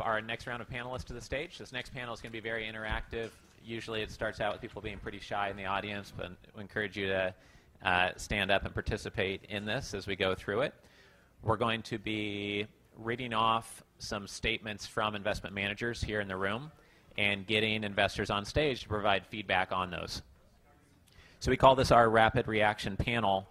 our next round of panelists to the stage. This next panel is going to be very interactive. Usually it starts out with people being pretty shy in the audience, but we encourage you to uh, stand up and participate in this as we go through it. We're going to be reading off some statements from investment managers here in the room and getting investors on stage to provide feedback on those. So we call this our rapid reaction panel,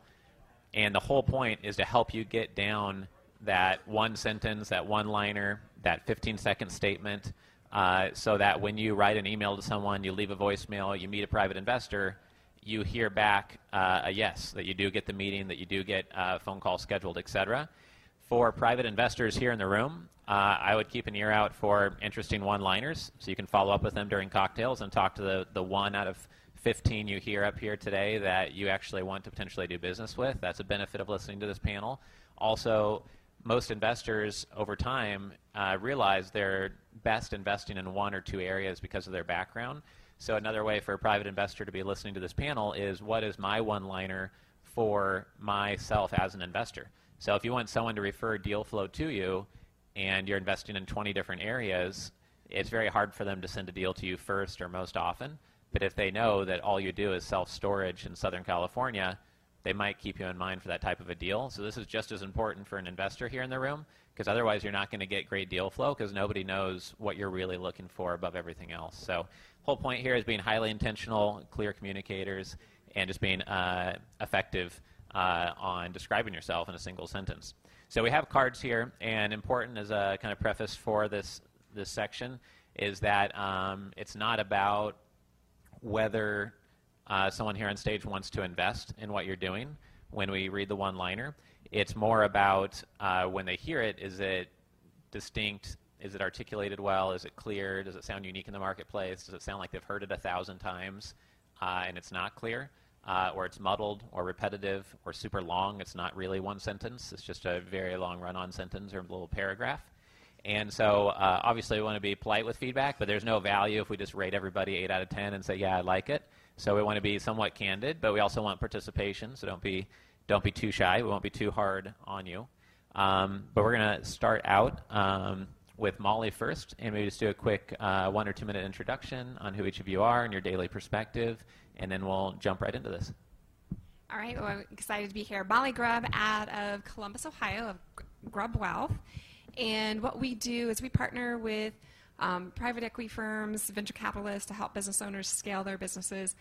and the whole point is to help you get down that one sentence, that one liner, that 15 second statement, uh, so that when you write an email to someone, you leave a voicemail, you meet a private investor, you hear back uh, a yes, that you do get the meeting, that you do get a phone call scheduled, etc. For private investors here in the room, uh, I would keep an ear out for interesting one liners so you can follow up with them during cocktails and talk to the, the one out of 15 you hear up here today that you actually want to potentially do business with. That's a benefit of listening to this panel. Also, most investors over time uh, realize they're best investing in one or two areas because of their background. So, another way for a private investor to be listening to this panel is what is my one liner for myself as an investor? So, if you want someone to refer deal flow to you and you're investing in 20 different areas, it's very hard for them to send a deal to you first or most often. But if they know that all you do is self storage in Southern California, they might keep you in mind for that type of a deal. So this is just as important for an investor here in the room because otherwise you're not going to get great deal flow because nobody knows what you're really looking for above everything else. So whole point here is being highly intentional, clear communicators, and just being uh, effective uh, on describing yourself in a single sentence. So we have cards here, and important as a kind of preface for this this section is that um, it's not about whether uh, someone here on stage wants to invest in what you're doing when we read the one liner. It's more about uh, when they hear it, is it distinct? Is it articulated well? Is it clear? Does it sound unique in the marketplace? Does it sound like they've heard it a thousand times uh, and it's not clear? Uh, or it's muddled or repetitive or super long. It's not really one sentence. It's just a very long run on sentence or a little paragraph. And so, uh, obviously, we want to be polite with feedback, but there's no value if we just rate everybody 8 out of 10 and say, yeah, I like it. So we want to be somewhat candid, but we also want participation. So don't be don't be too shy. We won't be too hard on you. Um, but we're going to start out um, with Molly first, and maybe just do a quick uh, one or two minute introduction on who each of you are and your daily perspective, and then we'll jump right into this. All right, well, I'm excited to be here. Molly Grubb out of Columbus, Ohio, of Grubb Wealth. And what we do is we partner with um, private equity firms, venture capitalists to help business owners scale their businesses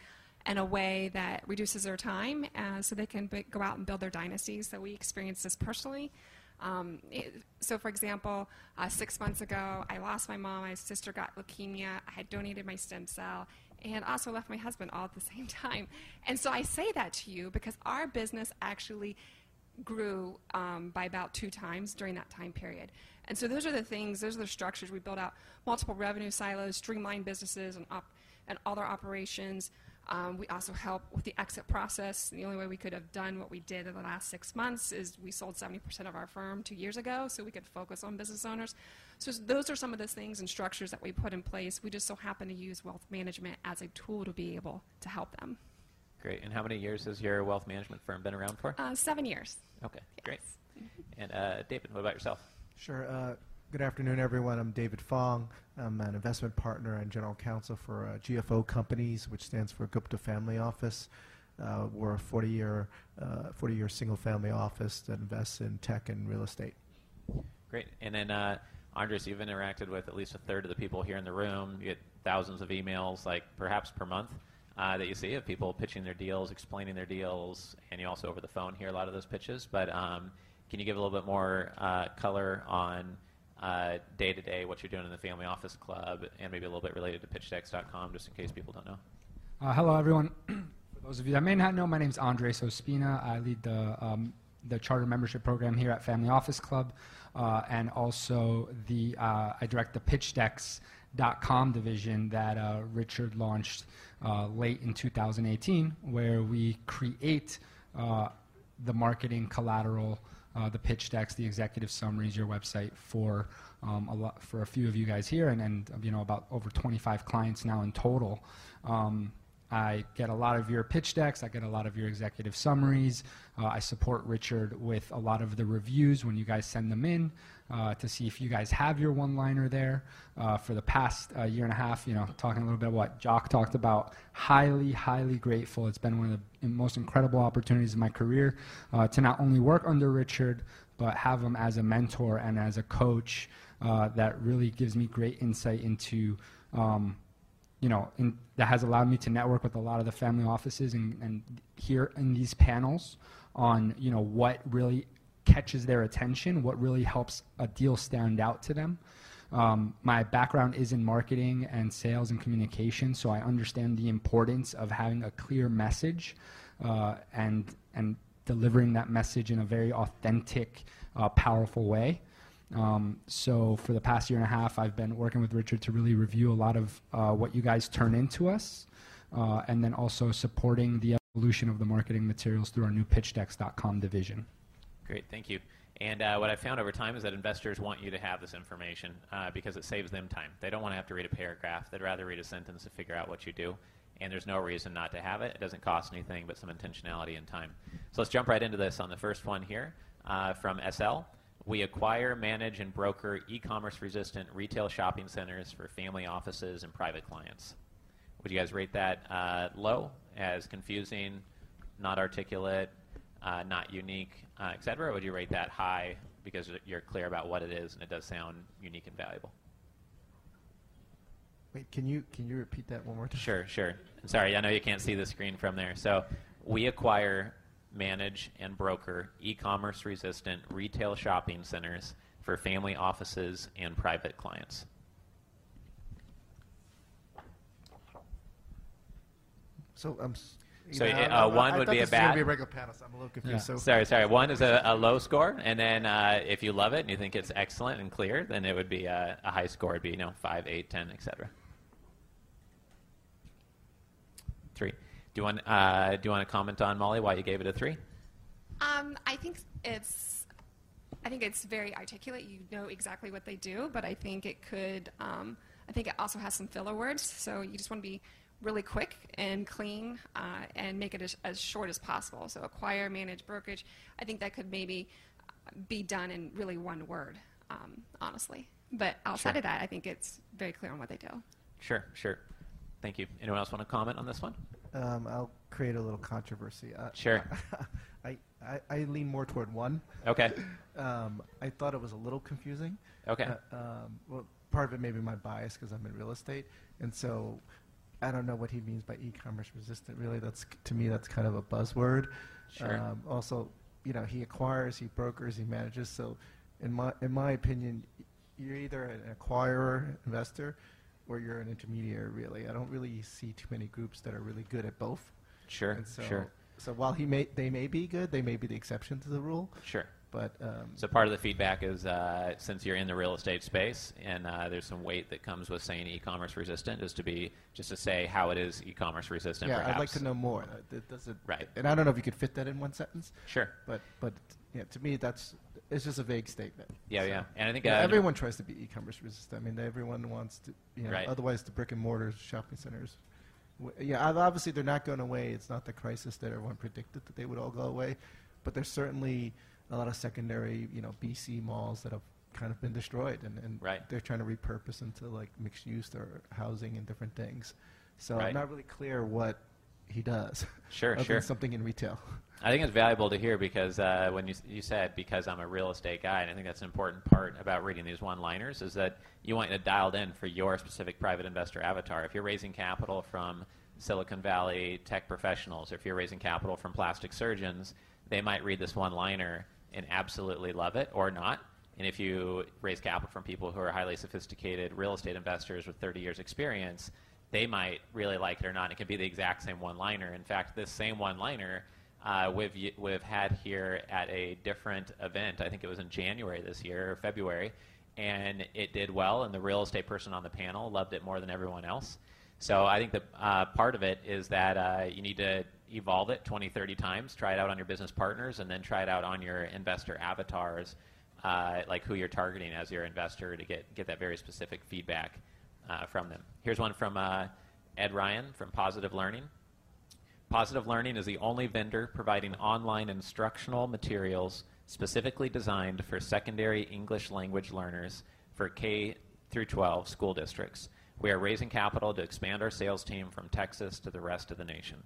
in a way that reduces their time uh, so they can b- go out and build their dynasties. So we experienced this personally. Um, it, so, for example, uh, six months ago, I lost my mom, my sister got leukemia, I had donated my stem cell, and also left my husband all at the same time. And so I say that to you because our business actually grew um, by about two times during that time period. And so those are the things, those are the structures. We built out multiple revenue silos, streamline businesses and, op- and other operations. Um, we also help with the exit process. The only way we could have done what we did in the last six months is we sold 70% of our firm two years ago, so we could focus on business owners. So those are some of the things and structures that we put in place. We just so happen to use wealth management as a tool to be able to help them. Great. And how many years has your wealth management firm been around for? Uh, seven years. Okay, yes. great. And uh, David, what about yourself? Sure. Uh, good afternoon, everyone. I'm David Fong. I'm an investment partner and general counsel for uh, GFO Companies, which stands for Gupta Family Office. Uh, we're a 40-year, 40-year single-family office that invests in tech and real estate. Great. And then, uh, Andres, you've interacted with at least a third of the people here in the room. You get thousands of emails, like perhaps per month, uh, that you see of people pitching their deals, explaining their deals, and you also over the phone hear a lot of those pitches. But um, can you give a little bit more uh, color on day to day what you're doing in the Family Office Club, and maybe a little bit related to PitchDecks.com, just in case people don't know? Uh, hello, everyone. For those of you that may not know, my name is Andres Ospina. I lead the um, the charter membership program here at Family Office Club, uh, and also the uh, I direct the PitchDecks.com division that uh, Richard launched uh, late in 2018, where we create the marketing collateral uh, the pitch decks, the executive summaries, your website for um, a lot for a few of you guys here, and, and you know about over 25 clients now in total. Um, I get a lot of your pitch decks. I get a lot of your executive summaries. Uh, I support Richard with a lot of the reviews when you guys send them in uh, to see if you guys have your one-liner there. Uh, for the past uh, year and a half, you know, talking a little bit about what Jock talked about. Highly, highly grateful. It's been one of the most incredible opportunities in my career uh, to not only work under Richard, but have him as a mentor and as a coach uh, that really gives me great insight into. Um, you know, in, that has allowed me to network with a lot of the family offices and, and hear in these panels on, you know, what really catches their attention, what really helps a deal stand out to them. Um, my background is in marketing and sales and communication, so I understand the importance of having a clear message uh, and and delivering that message in a very authentic, uh, powerful way. Um, so for the past year and a half, I've been working with Richard to really review a lot of uh, what you guys turn into us, uh, and then also supporting the evolution of the marketing materials through our new PitchDecks.com division. Great, thank you. And uh, what I found over time is that investors want you to have this information uh, because it saves them time. They don't want to have to read a paragraph. They'd rather read a sentence to figure out what you do. And there's no reason not to have it. It doesn't cost anything but some intentionality and time. So let's jump right into this on the first one here uh, from SL. We acquire, manage, and broker e commerce resistant retail shopping centers for family offices and private clients. Would you guys rate that uh, low, as confusing, not articulate, uh, not unique, uh, etc.? Or would you rate that high because you're clear about what it is and it does sound unique and valuable? Wait, can you can you repeat that one more time? Sure, sure. I'm sorry, I know you can't see the screen from there. So we acquire manage, and broker e commerce resistant retail shopping centers for family offices and private clients. So um, so know, uh, one I would be a bad. Be a regular panel, so I'm a little confused. Yeah. So sorry, sorry. One is a, a low score, and then uh, if you love it and you think it's excellent and clear, then it would be a, a high score. It'd be you know five, eight, ten, etc. Three. Do you want uh, do you want to comment on Molly why you gave it a three? Um, I think it's I think it's very articulate. You know exactly what they do, but I think it could. Um, I think it also has some filler words, so you just want to be really quick and clean uh, and make it as, as, short as possible. So acquire, manage, brokerage. I think that could maybe be done in really one word, um, honestly. But outside sure. of that, I think it's very clear on what they do. Sure, sure. Thank you. Anyone else want to comment on this one? Um, I'll create a little controversy. Uh, sure. I, I, I, lean more toward one. Okay. Um, I thought it was a little confusing. Okay. Uh, um, well, part of it may be my bias because I'm in real estate, and so I don't know what he means by e-commerce resistant. Really, that's to me that's kind of a buzzword. Sure. Um, also, you know, he acquires, he brokers, he manages. So, in my in my opinion, you're either an acquirer, investor, or you're an intermediary. Really, I don't really see too many groups that are really good at both. Sure. So, sure. So while he may they may be good, they may be the exception to the rule. Sure. But um, so part of the feedback is uh, since you're in the real estate space and uh, there's some weight that comes with saying e-commerce resistant, is to be just to say how it is e-commerce resistant. Yeah, perhaps. I'd like to know more. It doesn't, right. And I don't know if you could fit that in one sentence. Sure. But but yeah, to me that's it's just a vague statement. Yeah, so, yeah, and I think yeah, uh, everyone tries to be e-commerce resistant. I mean, everyone wants to, you know, right. otherwise the brick and mortar shopping centers. Yeah, obviously they're not going away. It's not the crisis that everyone predicted that they would all go away, but there's certainly a lot of secondary, you know, BC malls that have kind of been destroyed, and, and right. they're trying to repurpose into like mixed use or housing and different things. So right. I'm not really clear what he does. Sure, sure. something in retail. I think it's valuable to hear because uh, when you, you said because I'm a real estate guy, and I think that's an important part about reading these one-liners is that you want it dialed in for your specific private investor avatar. If you're raising capital from Silicon Valley tech professionals, or if you're raising capital from plastic surgeons, they might read this one-liner and absolutely love it or not. And if you raise capital from people who are highly sophisticated real estate investors with 30 years experience, they might really like it or not. It can be the exact same one-liner. In fact, this same one-liner uh, we've, we've had here at a different event. I think it was in January this year or February, and it did well. And the real estate person on the panel loved it more than everyone else. So I think the uh, part of it is that uh, you need to evolve it 20, 30 times, try it out on your business partners, and then try it out on your investor avatars, uh, like who you're targeting as your investor to get, get that very specific feedback uh, from them. Here's one from uh, Ed Ryan from Positive Learning. Positive Learning is the only vendor providing online instructional materials specifically designed for secondary English language learners for K through 12 school districts. We are raising capital to expand our sales team from Texas to the rest of the nation.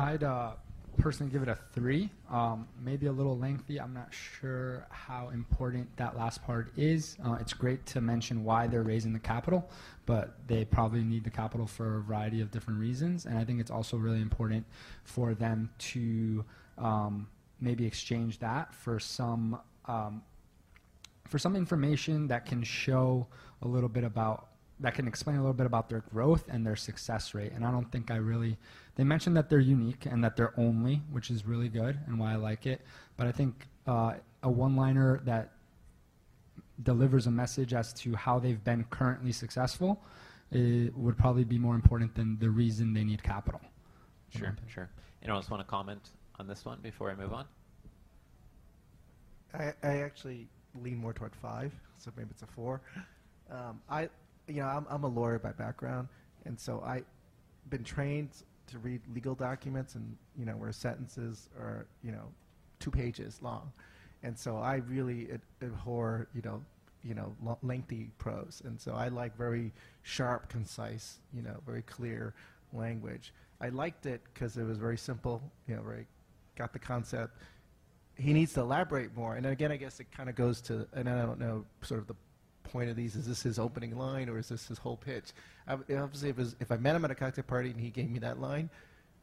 I'd uh, personally give it a three. Um, maybe a little lengthy. I'm not sure how important that last part is. Uh, it's great to mention why they're raising the capital, but they probably need the capital for a variety of different reasons. And I think it's also really important for them to um, maybe exchange that for some um, for some information that can show a little bit about that can explain a little bit about their growth and their success rate. And I don't think I really. They mentioned that they're unique and that they're only, which is really good and why I like it. But I think uh, a one-liner that delivers a message as to how they've been currently successful it would probably be more important than the reason they need capital. Sure, sure. Anyone else want to comment on this one before I move on? I, I actually lean more toward five, so maybe it's a four. Um, I, you know, I'm, I'm a lawyer by background, and so I've been trained to read legal documents, and you know, where sentences are, you know, two pages long, and so I really abhor, you know, you know, lengthy prose, and so I like very sharp, concise, you know, very clear language. I liked it because it was very simple, you know, very got the concept he needs to elaborate more. And again, I guess it kind of goes to, and I don't know, sort of the point of these. Is this his opening line or is this his whole pitch? I, obviously, if, was, if I met him at a cocktail party and he gave me that line,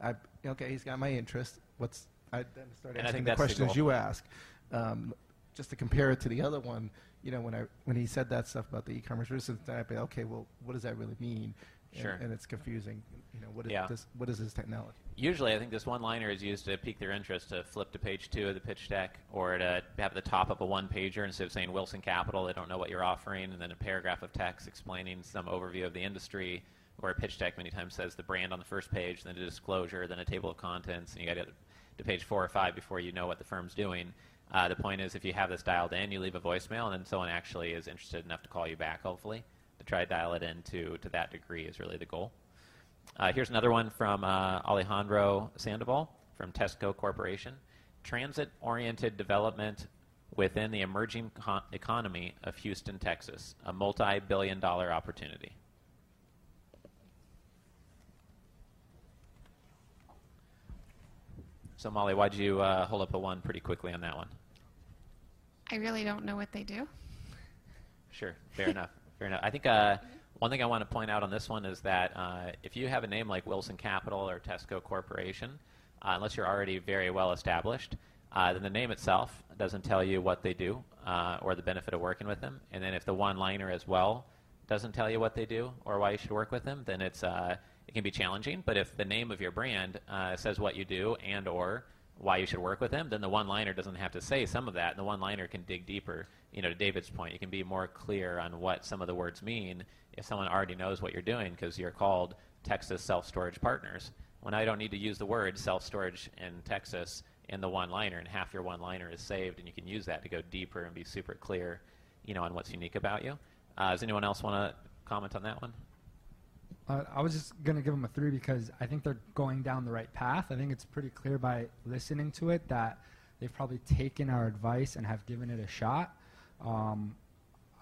I okay, he's got my interest. What's I then start asking the that's the questions you ask. Um, just to compare it to the other one, you know, when I when he said that stuff about the e-commerce then I'd be okay. Well, what does that really mean? And, Sure. and it's confusing. You know, what is Yeah. this? What is this technology? Usually, I think this one-liner is used to pique their interest to flip to page two of the pitch deck, or to have the top of a one-pager instead of saying Wilson Capital. They don't know what you're offering, and then a paragraph of text explaining some overview of the industry. Or a pitch deck many times says the brand on the first page, then a disclosure, then a table of contents, and you got to get to page four or five before you know what the firm's doing. Uh, the point is, if you have this dialed in, you leave a voicemail, and then someone actually is interested enough to call you back. Hopefully, to try to dial it in to to that degree is really the goal. Uh, here's another one from uh, Alejandro Sandoval from Tesco Corporation. Transit oriented development within the emerging co- economy of Houston, Texas, a multi billion dollar opportunity. So, Molly, why'd you uh, hold up a one pretty quickly on that one? I really don't know what they do. Sure, fair enough. Fair enough. I think uh, one thing I want to point out on this one is that uh, if you have a name like Wilson Capital or Tesco Corporation, uh, unless you're already very well established, uh, then the name itself doesn't tell you what they do uh, or the benefit of working with them. And then if the one-liner as well doesn't tell you what they do or why you should work with them, then it's uh, it can be challenging. But if the name of your brand says what you do and or why you should work with them, then the one-liner doesn't have to say some of that. And the one-liner can dig deeper. You know, to David's point, you can be more clear on what some of the words mean if someone already knows what you're doing because you're called Texas Self-Storage Partners. When I don't need to use the word self-storage in Texas in the one-liner, and half your one-liner is saved, and you can use that to go deeper and be super clear, you know, on what's unique about you. Uh, does anyone else want to comment on that one? I was just going to give them a three because I think they're going down the right path. I think it's pretty clear by listening to it that they've probably taken our advice and have given it a shot. Um,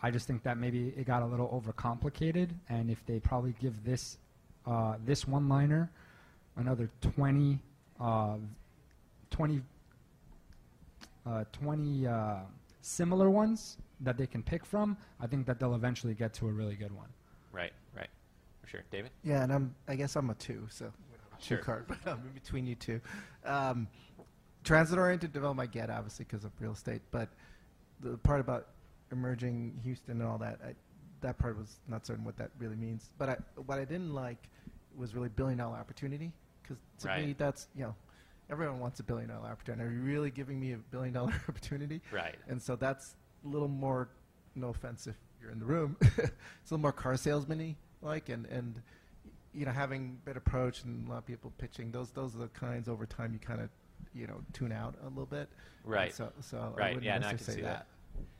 I just think that maybe it got a little overcomplicated, and if they probably give this uh, this one liner another 20, uh, 20, uh, 20 uh, similar ones that they can pick from, I think that they'll eventually get to a really good one. Right, right. For sure. David? Yeah, and I'm. I guess I'm a two. So Sure. two card, but I'm in between you two. Um, transit-oriented development, I get obviously because of real estate, but the part about emerging Houston and all that, I, that part was not certain what that really means. But I, what I didn't like was really billion-dollar opportunity because to me that's you know everyone wants a billion-dollar opportunity. Are you really giving me a billion-dollar opportunity? Right. And so that's a little more, no offense if you're in the room, it's a little more car salesman-y like, and, and you know, having bit approach and a lot of people pitching, those those are the kinds over time you kind of, you know, tune out a little bit. And Right. So, so I Right, wouldn't yeah, no, I can say see that.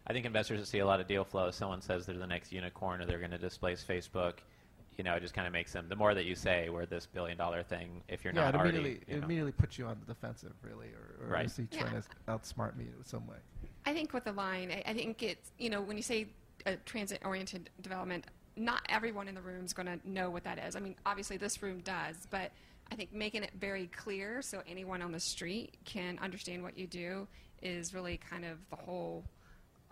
I think investors that see a lot of deal flow, someone says they're the next unicorn or they're going to displace Facebook, you know, it just kind of makes them. The more that you say we're this billion dollar thing, if you're yeah, not it already, immediately, you it know. immediately puts you on the defensive, really, or, or Right. is he Yeah. trying to outsmart me in some way? I think with the line, I, I think it's, you know, when you say a transit oriented development, not everyone in the room is going to know what that is. I mean, obviously this room does, but I think making it very clear so anyone on the street can understand what you do is really kind of the whole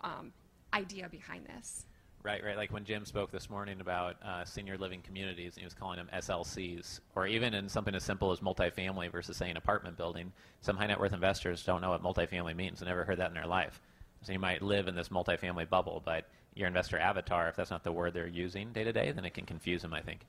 um, idea behind this. Right, right. Like when Jim spoke this morning about uh, senior living communities, and he was calling them SLCs, or even in something as simple as multifamily versus, say, an apartment building. Some high net worth investors don't know what multifamily means. They never heard that in their life. So you might live in this multifamily bubble, but your investor avatar, if that's not the word they're using day to day, then it can confuse them, I think.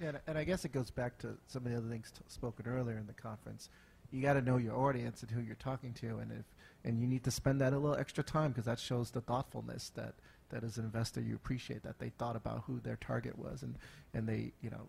Yeah, and, and I guess it goes back to some of the other things t- spoken earlier in the conference. You got to know your audience and who you're talking to, and if and you need to spend that a little extra time because that shows the thoughtfulness that that as an investor you appreciate that they thought about who their target was and and they you know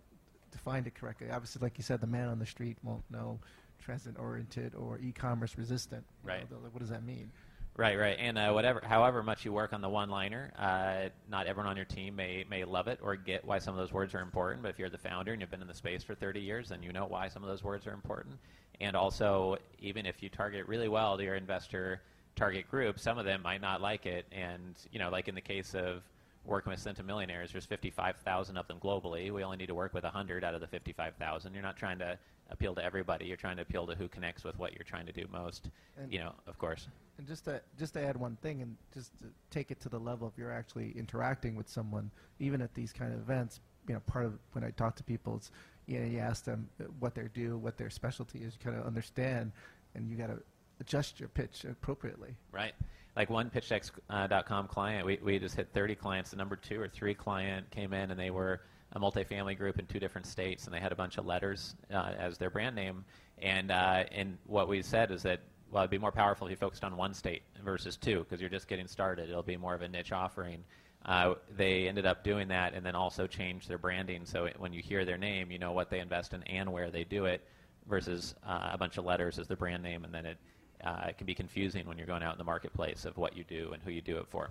defined it correctly. Obviously, like you said, the man on the street won't know transit oriented or e-commerce resistant. You know, Right. like, what does that mean? Right, right, and uh, whatever, however much you work on the one-liner, uh, not everyone on your team may may love it or get why some of those words are important. But if you're the founder and you've been in the space for 30 years, then you know why some of those words are important. And also, even if you target really well to your investor target group, some of them might not like it. And you know, like in the case of working with centimillionaires, there's 55,000 of them globally. We only need to work with 100 out of the 55,000. You're not trying to appeal to everybody. You're trying to appeal to who connects with what you're trying to do most. And- you know, of course. And just to just to add one thing, and just to take it to the level of you're actually interacting with someone, even at these kind of events. You know, part of when I talk to people, it's you know, you ask them what they do, what their specialty is. You kind of understand, and you got to adjust your pitch appropriately. Right. Like one PitchDecks.com client, we, we just hit 30 clients. The number two or three client came in and they were a multifamily group in two different states and they had a bunch of letters uh, as their brand name. And, uh, and what we said is that, well, it'd be more powerful if you focused on one state versus two because you're just getting started. It'll be more of a niche offering. Uh, they ended up doing that and then also changed their branding. So it, when you hear their name, you know what they invest in and where they do it versus uh, a bunch of letters as the brand name, and then it, uh, it can be confusing when you're going out in the marketplace of what you do and who you do it for.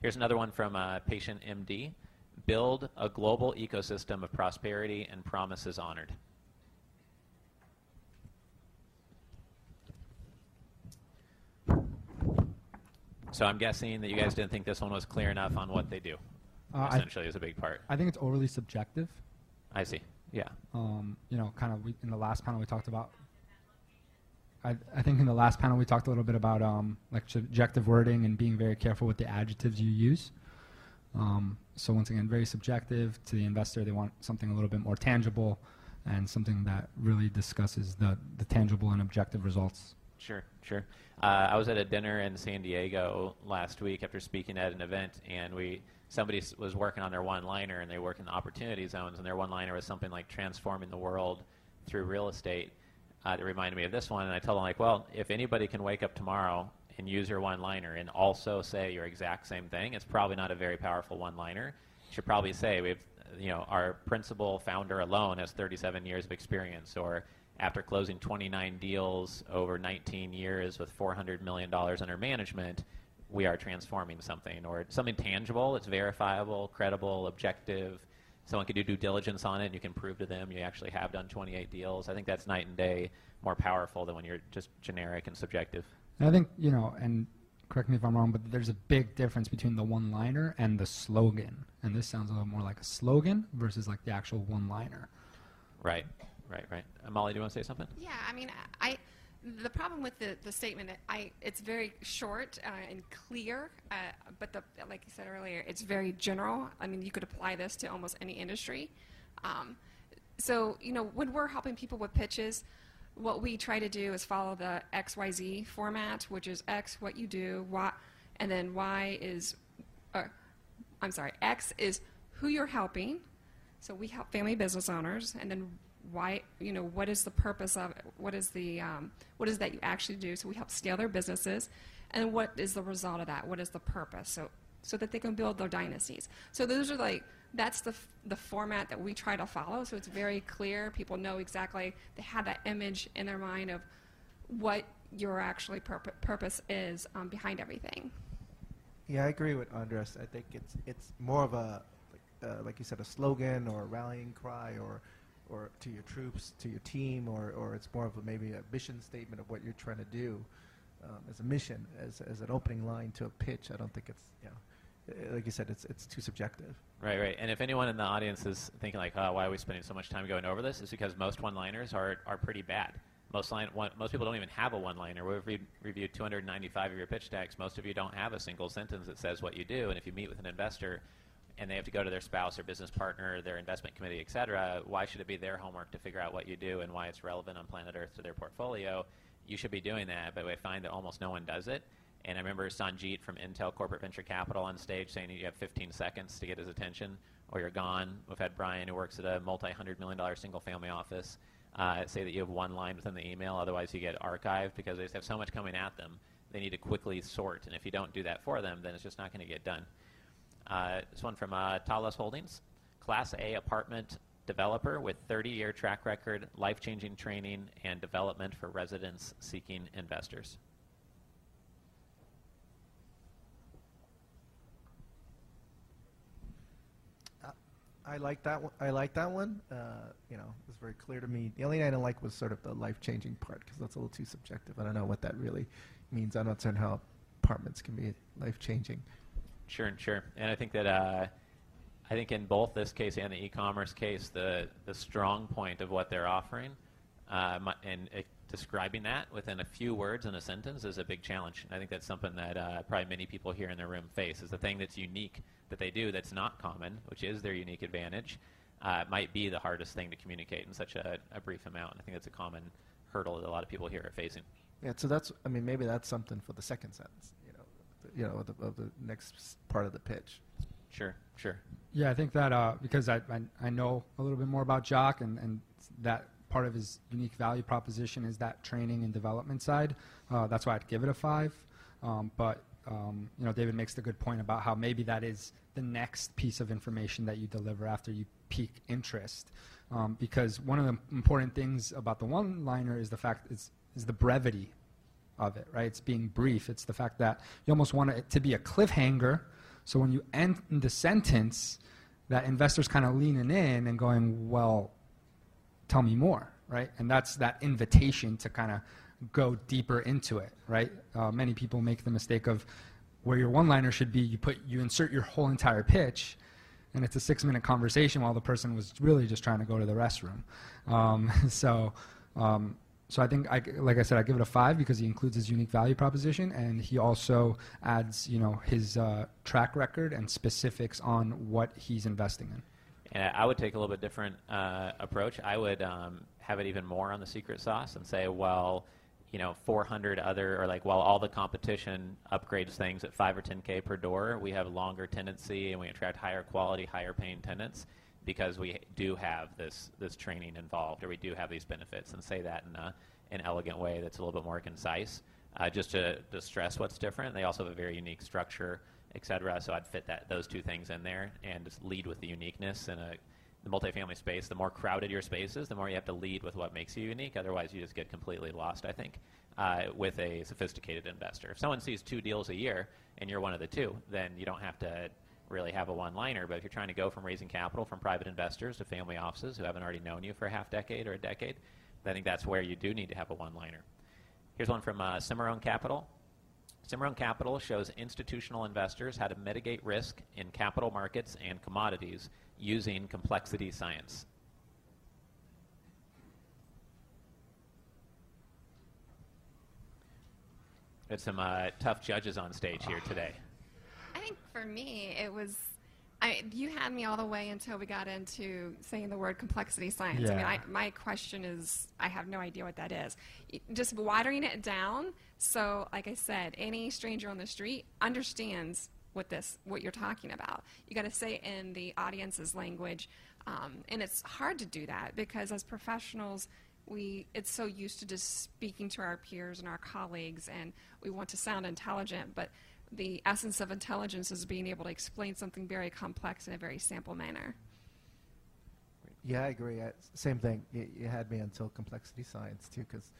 Here's another one from uh, Patient MD. Build a global ecosystem of prosperity and promises honored. So I'm guessing that you guys didn't think this one was clear enough on what they do. Uh, essentially, is a big part. I think it's overly subjective. I see. Yeah. Um, you know, kind of we, in the last panel we talked about. I, I think in the last panel we talked a little bit about um, like subjective wording and being very careful with the adjectives you use. Um, so once again, very subjective to the investor. They want something a little bit more tangible and something that really discusses the, the tangible and objective results. Sure, sure. Uh, I was at a dinner in San Diego last week after speaking at an event, and we somebody was working on their one-liner, and they work in the opportunity zones, and their one-liner was something like transforming the world through real estate. Uh, that reminded me of this one, and I told them like, well, if anybody can wake up tomorrow and use your one-liner and also say your exact same thing, it's probably not a very powerful one-liner. You should probably say we've, you know, our principal founder alone has 37 years of experience, or after closing 29 deals over 19 years with 400 million dollars under management, we are transforming something or something tangible. It's verifiable, credible, objective. Someone could do due diligence on it, and you can prove to them you actually have done 28 deals. I think that's night and day more powerful than when you're just generic and subjective. And I think, you know, and correct me if I'm wrong, but there's a big difference between the one liner and the slogan. And this sounds a little more like a slogan versus like the actual one liner. Right, right, right. Uh, Molly, do you want to say something? Yeah, I mean, I the problem with the, the statement, I it's very short uh, and clear, uh, but the like you said earlier, it's very general. I mean, you could apply this to almost any industry. Um, so you know, when we're helping people with pitches, what we try to do is follow the X Y Z format, which is X what you do, Y, and then Y is, uh, I'm sorry, X is who you're helping. So we help family business owners, and then why, you know, what is the purpose of it? What is the, um, what is that you actually do? So we help scale their businesses, and what is the result of that? What is the purpose? So, so that they can build their dynasties. So those are like, that's the, the format that we try to follow. So it's very clear. People know exactly, they have that image in their mind of what your actually purpo- purpose is um, behind everything. Yeah, I agree with Andres. I think it's it's more of a, uh, like you said, a slogan or a rallying cry or, or to your troops, to your team, or, or it's more of a maybe a mission statement of what you're trying to do um, as a mission, as, as an opening line to a pitch. I don't think it's, you know, uh, like you said, it's, it's too subjective. Right, right. And if anyone in the audience is thinking like, oh, why are we spending so much time going over this? It's because most one-liners are, are pretty bad. Most, line, one, most people don't even have a one-liner. We've re- reviewed 295 of your pitch decks. Most of you don't have a single sentence that says what you do. And if you meet with an investor and they have to go to their spouse or business partner, their investment committee, et cetera, why should it be their homework to figure out what you do and why it's relevant on planet Earth to their portfolio? You should be doing that, but I find that almost no one does it. And I remember Sanjit from Intel Corporate Venture Capital on stage saying you have 15 seconds to get his attention or you're gone. We've had Brian, who works at a multi hundred million dollar single family office, uh, say that you have one line within the email, otherwise, you get archived because they just have so much coming at them. They need to quickly sort. And if you don't do that for them, then it's just not going to get done. Uh, this one from uh, Talos Holdings Class A apartment developer with 30 year track record, life changing training, and development for residents seeking investors. I like that one. I like that one. Uh, you know, it was very clear to me. The only thing I didn't like was sort of the life-changing part because that's a little too subjective. I don't know what that really means. I'm not certain how apartments can be life-changing. Sure, sure. And I think that uh, I think in both this case and the e-commerce case, the the strong point of what they're offering uh, and uh, describing that within a few words in a sentence is a big challenge. And I think that's something that uh, probably many people here in the room face. Is the thing that's unique that they do that's not common, which is their unique advantage, uh, might be the hardest thing to communicate in such a, a brief amount. I think that's a common hurdle that a lot of people here are facing. Yeah, so that's I mean maybe that's something for the second sentence, you know, the, you know, the, of the next part of the pitch. Sure, sure. Yeah, I think that uh, because I, I, I know a little bit more about Jock and and that part of his unique value proposition is that training and development side. Uh, that's why I'd give it a five. Um, but um, you know, David makes the good point about how maybe that is the next piece of information that you deliver after you pique interest. Um, because one of the important things about the one-liner is the fact is, is the brevity of it, right? It's being brief. It's the fact that you almost want it to be a cliffhanger. So when you end the sentence, that investors kind of leaning in and going, well, tell me more, right? And that's that invitation to kind of go deeper into it, right? Uh, many people make the mistake of where your one-liner should be. You put you insert your whole entire pitch, and it's a six-minute conversation while the person was really just trying to go to the restroom. Um, so. Um, so I think, I, like I said, I give it a five because he includes his unique value proposition, and he also adds, you know, his uh, track record and specifics on what he's investing in. And I would take a little bit different uh, approach. I would um, have it even more on the secret sauce and say, well, you know 400 other or like while all the competition upgrades things at 5 or 10k per door we have longer tenancy and we attract higher quality higher paying tenants because we do have this this training involved or we do have these benefits and say that in a, an elegant way that's a little bit more concise uh, just to, to stress what's different they also have a very unique structure etc so i'd fit that those two things in there and just lead with the uniqueness and a the multifamily space, the more crowded your space is, the more you have to lead with what makes you unique. Otherwise, you just get completely lost, I think, uh, with a sophisticated investor. If someone sees two deals a year and you're one of the two, then you don't have to really have a one liner. But if you're trying to go from raising capital from private investors to family offices who haven't already known you for a half decade or a decade, I think that's where you do need to have a one liner. Here's one from uh, Cimarron Capital. Cimarron Capital shows institutional investors how to mitigate risk in capital markets and commodities using complexity science. Got some uh, tough judges on stage here today. I think for me, it was. I, you had me all the way until we got into saying the word complexity science. Yeah. I mean, I, my question is, I have no idea what that is. Just watering it down. So, like I said, any stranger on the street understands what this what you're talking about. You got to say in the audience's language, um, and it's hard to do that because as professionals, we it's so used to just speaking to our peers and our colleagues, and we want to sound intelligent, but the essence of intelligence is being able to explain something very complex in a very simple manner. Yeah, I agree. I, same thing. You, you, had me until complexity science too, because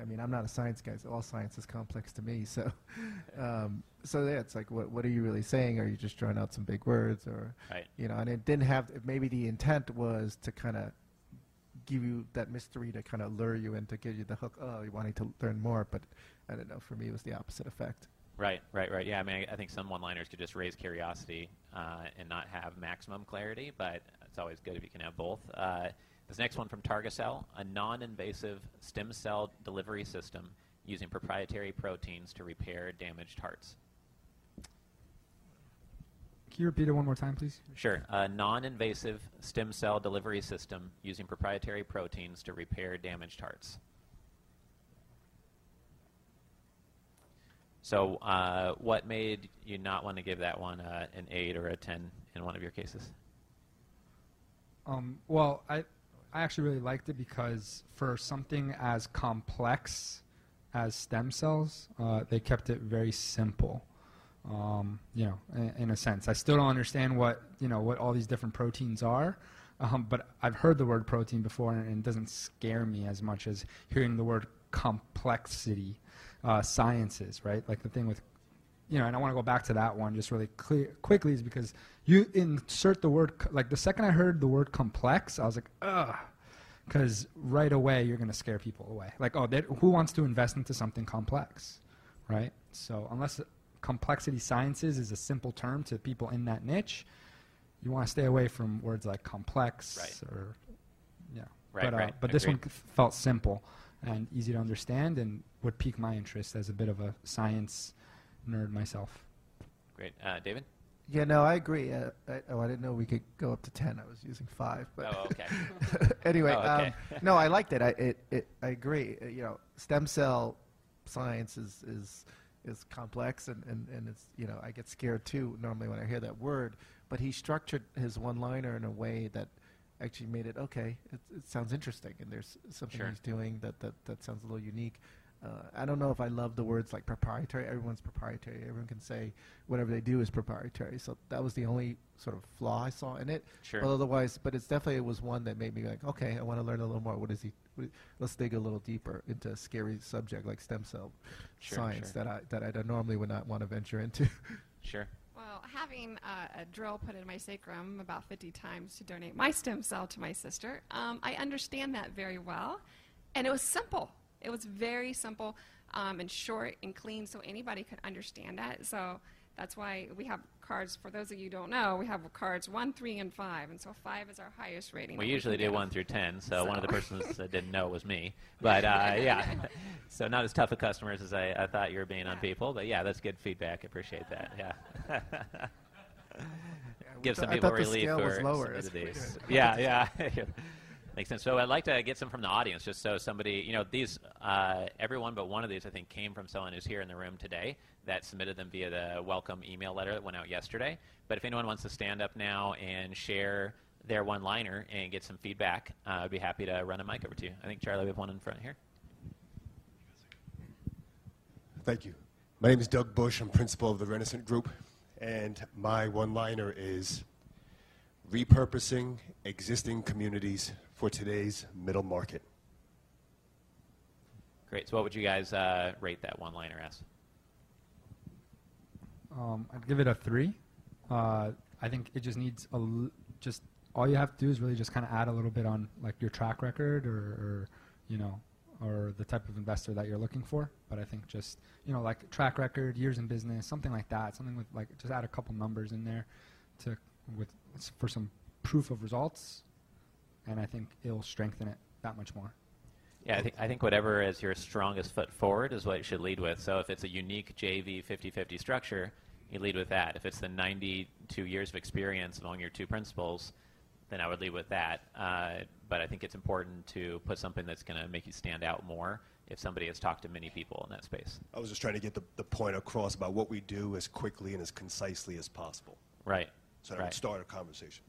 I mean I'm not a science guy. So all science is complex to me. So um, so yeah, it's like, what what are you really saying? Are you just drawing out some big words, or Right. you know? And it didn't have. Maybe the intent was to kind of give you that mystery to kind of lure you in to give you the hook. Oh, you're wanting to learn more, but I don't know. For me, it was the opposite effect. Right, right, right. Yeah, I mean, I, I think some one-liners could just raise curiosity uh, and not have maximum clarity, but it's always good if you can have both. Uh, this next one from Targacell, a non-invasive stem cell delivery system using proprietary proteins to repair damaged hearts. Can you repeat it one more time, please? Sure, a non-invasive stem cell delivery system using proprietary proteins to repair damaged hearts. So, uh, what made you not want to give that one uh, an eight or a ten in one of your cases? Um, well, I, I actually really liked it because for something as complex as stem cells, uh, they kept it very simple. Um, you know, in, in, a sense, I still don't understand what you know what all these different proteins are, um, but I've heard the word protein before, and, and, it doesn't scare me as much as hearing the word complexity uh, sciences, right? Like the thing with you know, and I want to go back to that one just really clear, quickly is because you insert the word, like the second I heard the word complex, I was like, ugh, because right away you're going to scare people away. Like, oh, who wants to invest into something complex, right? So unless complexity sciences is a simple term to people in that niche, you want to stay away from words like complex right. or, yeah. Right, but, uh, right. But this one felt simple and easy to understand and would pique my interest as a bit of a science nerd myself. Great. Uh, David? Yeah, no, I agree. Uh, I, oh, I didn't know we could go up to ten. I was using five, but oh, okay. anyway, oh, okay. um, no, I liked it. I it, it I agree. Uh, you know, stem cell science is is is complex, and, and, and it's you know I get scared too normally when I hear that word. But he structured his one-liner in a way that actually made it okay. It, it sounds interesting, and there's something sure. he's doing that, that that sounds a little unique. Uh, I don't know if I love the words like proprietary. Everyone's proprietary. Everyone can say whatever they do is proprietary. So that was the only sort of flaw I saw in it. Sure. But otherwise, but it's definitely it was one that made me like, okay, I want to learn a little more. What is he? What, let's dig a little deeper into a scary subject like stem cell sure, science sure. that I that I normally would not want to venture into. Sure. Well, having uh, a drill put in my sacrum about 50 times to donate my stem cell to my sister, um, I understand that very well. And it was simple. It was very simple um, and short and clean, so anybody could understand that. So that's why we have cards. For those of you who don't know, we have cards one, three, and five, and so five is our highest rating. We usually can do one through ten, so, So. one of the persons that didn't know was me. But uh, yeah, so not as tough of customers as I, I thought you were being on people. But yeah, that's good feedback. Appreciate that. Yeah. we Give some people relief scale who was lower. these. yeah, yeah. Makes sense. So I'd like to get some from the audience, just so somebody, you know, these, uh, everyone but one of these, I think, came from someone who's here in the room today that submitted them via the welcome email letter that went out yesterday. But if anyone wants to stand up now and share their one-liner and get some feedback, uh, I'd be happy to run a mic over to you. I think Charlie, we have one in front here. Thank you. My name is Doug Bush. I'm principal of the Renaissance Group, and my one-liner is repurposing existing communities for today's middle market. Great. So what would you guys uh, rate that one-liner as? Um, I'd give it a three. Uh, I think it just needs a l- just all you have to do is really just kind of add a little bit on like your track record or, or you know or the type of investor that you're looking for. But I think just you know like track record, years in business, something like that. Something with like just add a couple numbers in there to with for some proof of results, and I think it'll strengthen it that much more. Yeah, I think, I think whatever is your strongest foot forward is what you should lead with. So if it's a unique JV 50-50 structure, you lead with that. If it's the 92 years of experience among your two principals, then I would lead with that. Uh, but I think it's important to put something that's going to make you stand out more if somebody has talked to many people in that space. I was just trying to get the, the point across about what we do as quickly and as concisely as possible. Right. So that right. would start a conversation.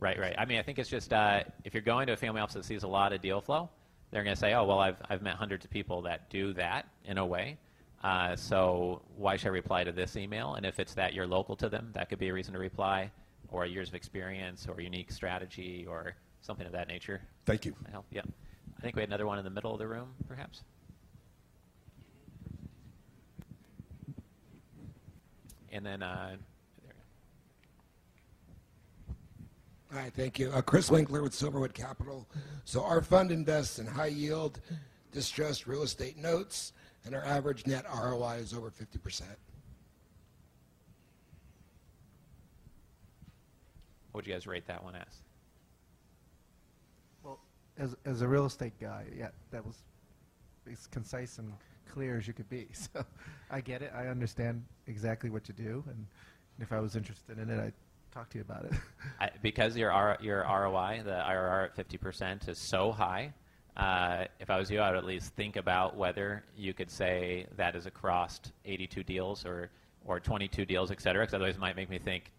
Right, right. I mean, I think it's just uh, if you're going to a family office that sees a lot of deal flow, they're going to say, "Oh, well, I've I've met hundreds of people that do that in a way. Uh, so why should I reply to this email?" And if it's that you're local to them, that could be a reason to reply, or years of experience, or unique strategy, or something of that nature. Thank you. Help. Yeah. I think we had another one in the middle of the room, perhaps. and then uh, there. Hi, thank you. Uh, Chris Winkler with Silverwood Capital. So our fund invests in high yield, distressed real estate notes, and our average net ROI is over 50%. what would you guys rate that one as? Well, as, as a real estate guy, yeah, that was as concise and clear as you could be. So I get it. I understand exactly what you do. And if I was interested in it, I'd talk to you about it. I, because your R, your ROI, the IRR at fifty percent, is so high. Uh, if I was you, I would at least think about whether you could say that is across 82 deals or or 22 deals, et cetera. Because otherwise, it might make me think,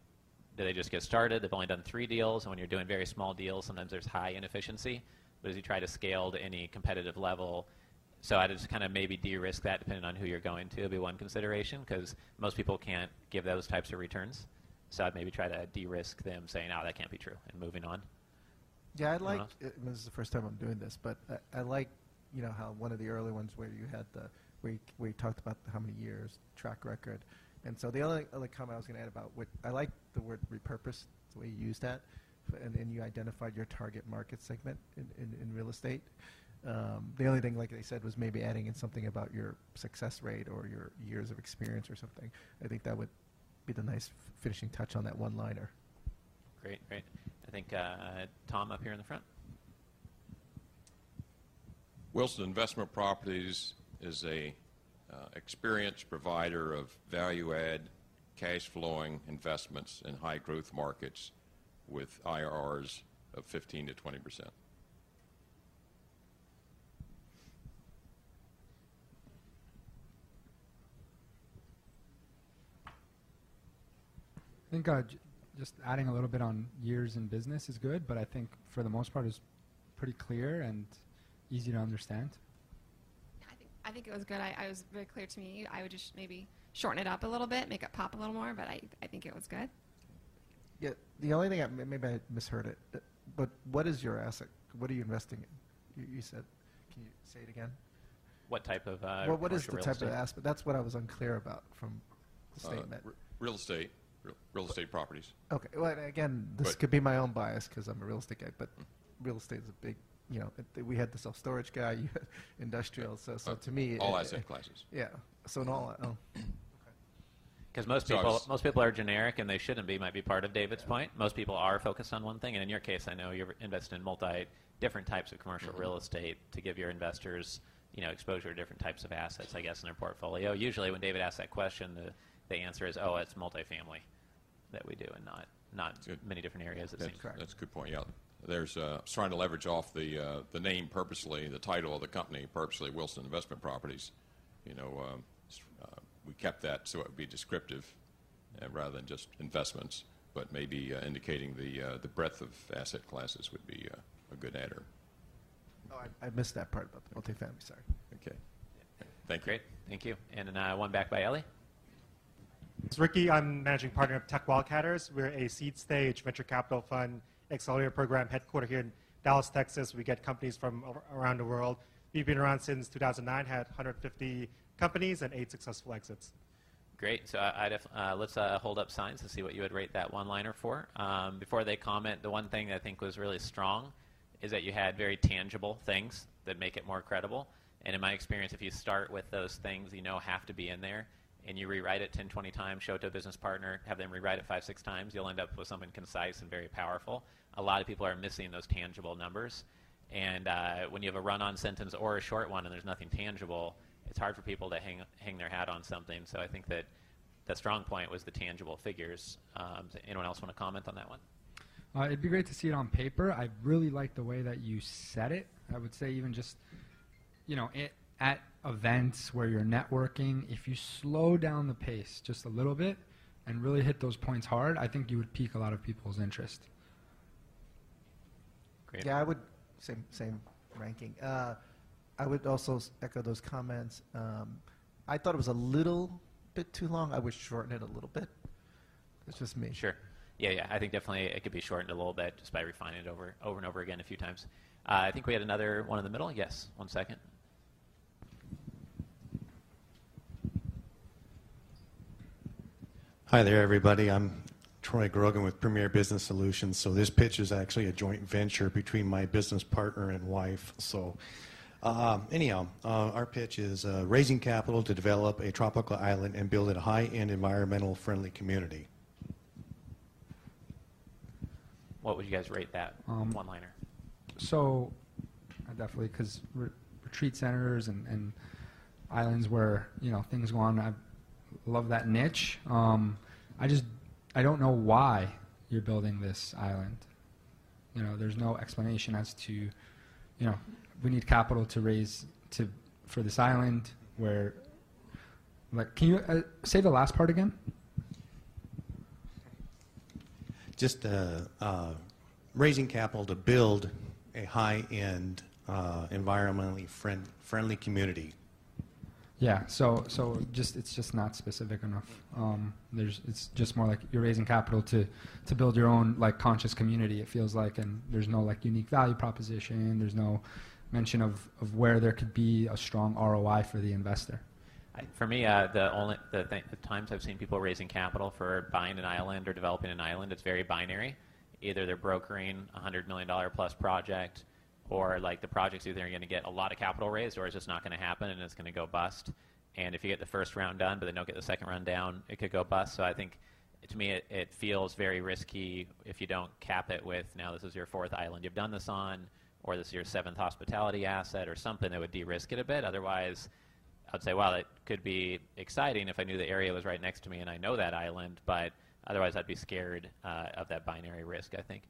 did they just get started? They've only done three deals, and when you're doing very small deals, sometimes there's high inefficiency. But as you try to scale to any competitive level, so I'd just kind of maybe de-risk that depending on who you're going to. It'll be one consideration because most people can't give those types of returns. So I'd maybe try to de-risk them saying, "Oh, that can't be true," and moving on. Yeah, I like. uh, This is the first time I'm doing this, but I, I like, you know, how one of the early ones where you had the where you, where you talked about how many years track record, and so the only other comment I was going to add about what I like the word repurpose, the way you use that, and, then you identified your target market segment in, in, in real estate. Um, the only thing, like they said, was maybe adding in something about your success rate or your years of experience or something. I think that would be the nice finishing touch on that one liner. Great, great. I think uh, Tom up here in the front. Wilson Investment Properties is a uh, experienced provider of value-add, cash-flowing investments in high-growth markets with IRRs of 15 to 20 percent. I think uh, j- just adding a little bit on years in business is good, but I think for the most part it's pretty clear and easy to understand. I think, I think it was good. I, I was very clear to me. I would just maybe shorten it up a little bit, make it pop a little more, but I, I think it was good. Yeah, the only thing I, m- maybe I misheard it, uh, but what is your asset? What are you investing in? You, you said, can you say it again? What type of uh, well, what is commercial the real type estate? of aspect? That's what I was unclear about from the Uh, statement. r- Real estate, real- real estate properties. okay, well, and again, this But- could be my own bias because I'm a real estate guy, but real estate is a big, you know, it, we had the self storage guy, you had industrial, so so Uh, to me, All it- asset classes. Yeah, so in all, oh, Because most So I people, was- most people are generic, and they shouldn't be. Might be part of David's point. Most people are focused on one thing, and in your case, I know you're invested in multi different types of commercial Mm-hmm. real estate to give your investors, you know, exposure to different types of assets, I guess, in their portfolio. Usually, when David asks that question, the the answer is, "Oh, it's multifamily that we do, and not not Good. many different areas." It That's, seems. correct. that's a good point. Yeah, there's. Uh, I was trying to leverage off the uh, the name purposely, the title of the company purposely, Wilson Investment Properties. You know, um, uh, we kept that so it would be descriptive, uh, rather than just investments, but maybe uh, indicating the uh, the breadth of asset classes would be uh, a good adder. oh I, I missed that part about the multifamily. Sorry. Okay. Thank you. Great, thank you. And uh, one back by Ellie. It's Ricky. I'm managing partner of Tech Wildcatters. We're a seed stage venture capital fund accelerator program headquartered here in Dallas, Texas. We get companies from around the world. We've been around since 2009, had 150 companies and eight successful exits. Great. So def- uh, let's uh, hold up signs and see what you would rate that one-liner for. Um, before they comment, the one thing that I think was really strong is that you had very tangible things that make it more credible. And in my experience, if you start with those things you know have to be in there, and you rewrite it 10, 20 times, show it to a business partner, have them rewrite it five, six times, you'll end up with something concise and very powerful. A lot of people are missing those tangible numbers. And uh, when you have a run-on sentence or a short one and there's nothing tangible, it's hard for people to hang hang their hat on something. So I think that the strong point was the tangible figures. Um, anyone else want to comment on that one? Uh, it'd be great to see it on paper. I really like the way that you said it. I would say even just, you know, it, at events where you're networking, if you slow down the pace just a little bit and really hit those points hard, I think you would pique a lot of people's interest. Great. Yeah, I would same same ranking. Uh, I would also echo those comments. Um, I thought it was a little bit too long. I would shorten it a little bit. It's just me. Sure. Yeah, yeah. I think definitely it could be shortened a little bit just by refining it over over and over again a few times. Uh, I think we had another one in the middle. Yes. One second. Hi there, everybody. I'm Troy Grogan with Premier Business Solutions. So this pitch is actually a joint venture between my business partner and wife. So uh, anyhow, uh, our pitch is uh, raising capital to develop a tropical island and build a high-end environmental friendly community. What would you guys rate that Um, one-liner? So, I definitely, because re- retreat centers and, and islands where you know things go on, I love that niche. Um, I just I don't know why you're building this island. You know, there's no explanation as to, you know, we need capital to raise to for this island where. Like, can you uh, say the last part again? Just uh, uh, raising capital to build a high-end, uh, environmentally friend- friendly community. Yeah, so so just it's just not specific enough. Um, there's it's just more like you're raising capital to to build your own like conscious community. It feels like, and there's no like unique value proposition. There's no mention of of where there could be a strong ROI for the investor. I, for me, uh, the only the, th- the times I've seen people raising capital for buying an island or developing an island, it's very binary. Either they're brokering a hundred million dollar plus project, or like the project's either are going to get a lot of capital raised, or it's just not going to happen and it's going to go bust. And if you get the first round done, but then don't get the second round down, it could go bust. So I think, to me, it, it feels very risky if you don't cap it with now this is your fourth island you've done this on, or this is your seventh hospitality asset, or something that would de-risk it a bit. Otherwise I'd say, wow, it could be exciting if I knew the area was right next to me and I know that island, but otherwise I'd be scared uh, of that binary risk, I think.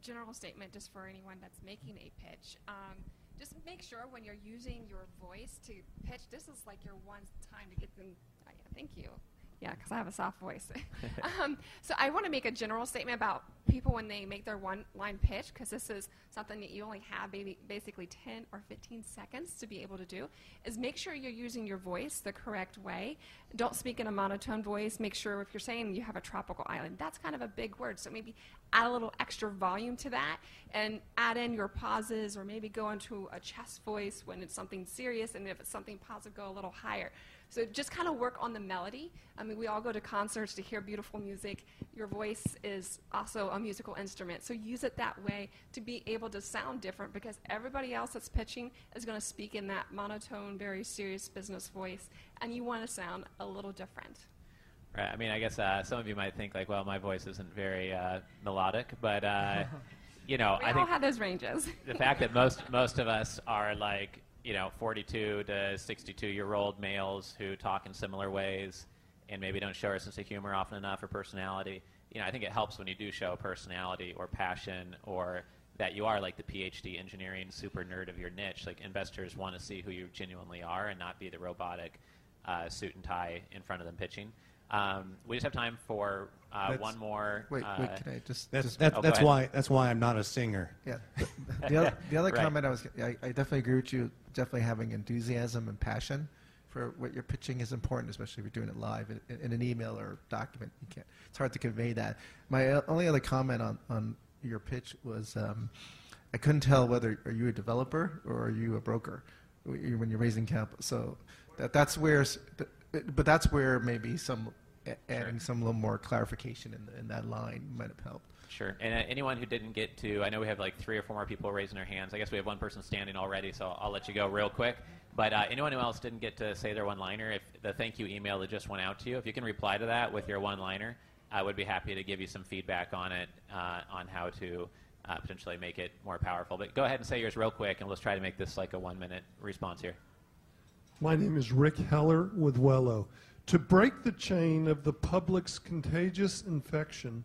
General statement just for anyone that's making a pitch. Um, just make sure when you're using your voice to pitch, this is like your one time to get them. Uh, yeah, thank you. Yeah, because I have a soft voice. um, so I want to make a general statement about people when they make their one line pitch, because this is something that you only have maybe basically 10 or 15 seconds to be able to do, is make sure you're using your voice the correct way. Don't speak in a monotone voice. Make sure if you're saying you have a tropical island, that's kind of a big word. So maybe add a little extra volume to that and add in your pauses or maybe go into a chest voice when it's something serious, and if it's something positive, go a little higher. So just kind of work on the melody. I mean, we all go to concerts to hear beautiful music. Your voice is also a musical instrument. So use it that way to be able to sound different because everybody else that's pitching is going to speak in that monotone, very serious business voice, and you want to sound a little different. Right. I mean, I guess uh, some of you might think like, well, my voice isn't very uh, melodic, but uh, you know, We I all think have those ranges. the fact that most most of us are like you know 42 to 62 year old males who talk in similar ways and maybe don't show our sense of humor often enough or personality. You know i think it helps when you do show personality or passion or that you are like the phd engineering super nerd of your niche. Like investors want to see who you genuinely are and not be the robotic uh, suit and tie in front of them pitching um, we just have time for uh, one more Wait, uh, wait, can I just? That's, just that's, Oh, that's why that's why I'm not a singer. Yeah. The, the other, the other Right. comment I was, I, I definitely agree with you. Definitely having enthusiasm and passion for what you're pitching is important, especially if you're doing it live in, in an email or document. You can't. It's hard to convey that. My uh, only other comment on on your pitch was, um, I couldn't tell whether are you a developer or are you a broker when you're raising capital. So that that's where, but that's where maybe some a- adding some little more clarification in, the, in that line might have helped. Sure. And uh, anyone who didn't get to, I know we have like three or four more people raising their hands. I guess we have one person standing already, so I'll let you go real quick. But uh, anyone who else didn't get to say their one-liner, if the thank you email that just went out to you, if you can reply to that with your one-liner, I would be happy to give you some feedback on it, uh, on how to uh, potentially make it more powerful. But go ahead and say yours real quick, and let's try to make this like a one-minute response here. My name is Rick Heller with Wello. To break the chain of the public's contagious infection,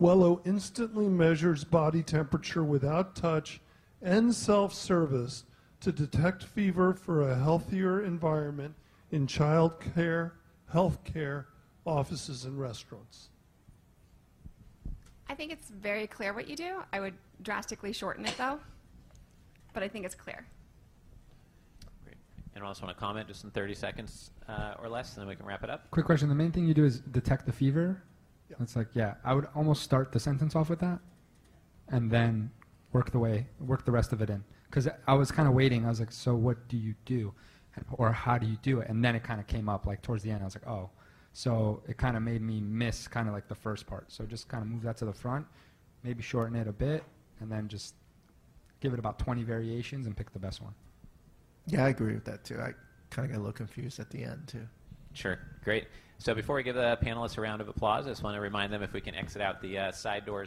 Wello instantly measures body temperature without touch and self service to detect fever for a healthier environment in child care, health care, offices, and restaurants. I think it's very clear what you do. I would drastically shorten it though, but I think it's clear. Great. Anyone else want to comment just in 30 seconds uh, or less, and then we can wrap it up? Quick question: The main thing you do is detect the fever. Yeah. It's like, yeah, I would almost start the sentence off with that, and then work the way, work the rest of it in. Because I was kind of waiting. I was like, so what do you do, or how do you do it? And then it kind of came up like towards the end. I was like, oh, So it kind of made me miss kind of like the first part. So just kind of move that to the front, maybe shorten it a bit, and then just give it about 20 variations and pick the best one. Yeah, I agree with that too. I kind of got a little confused at the end too. Sure, great. So before we give the panelists a round of applause, I just want to remind them if we can exit out the uh, side doors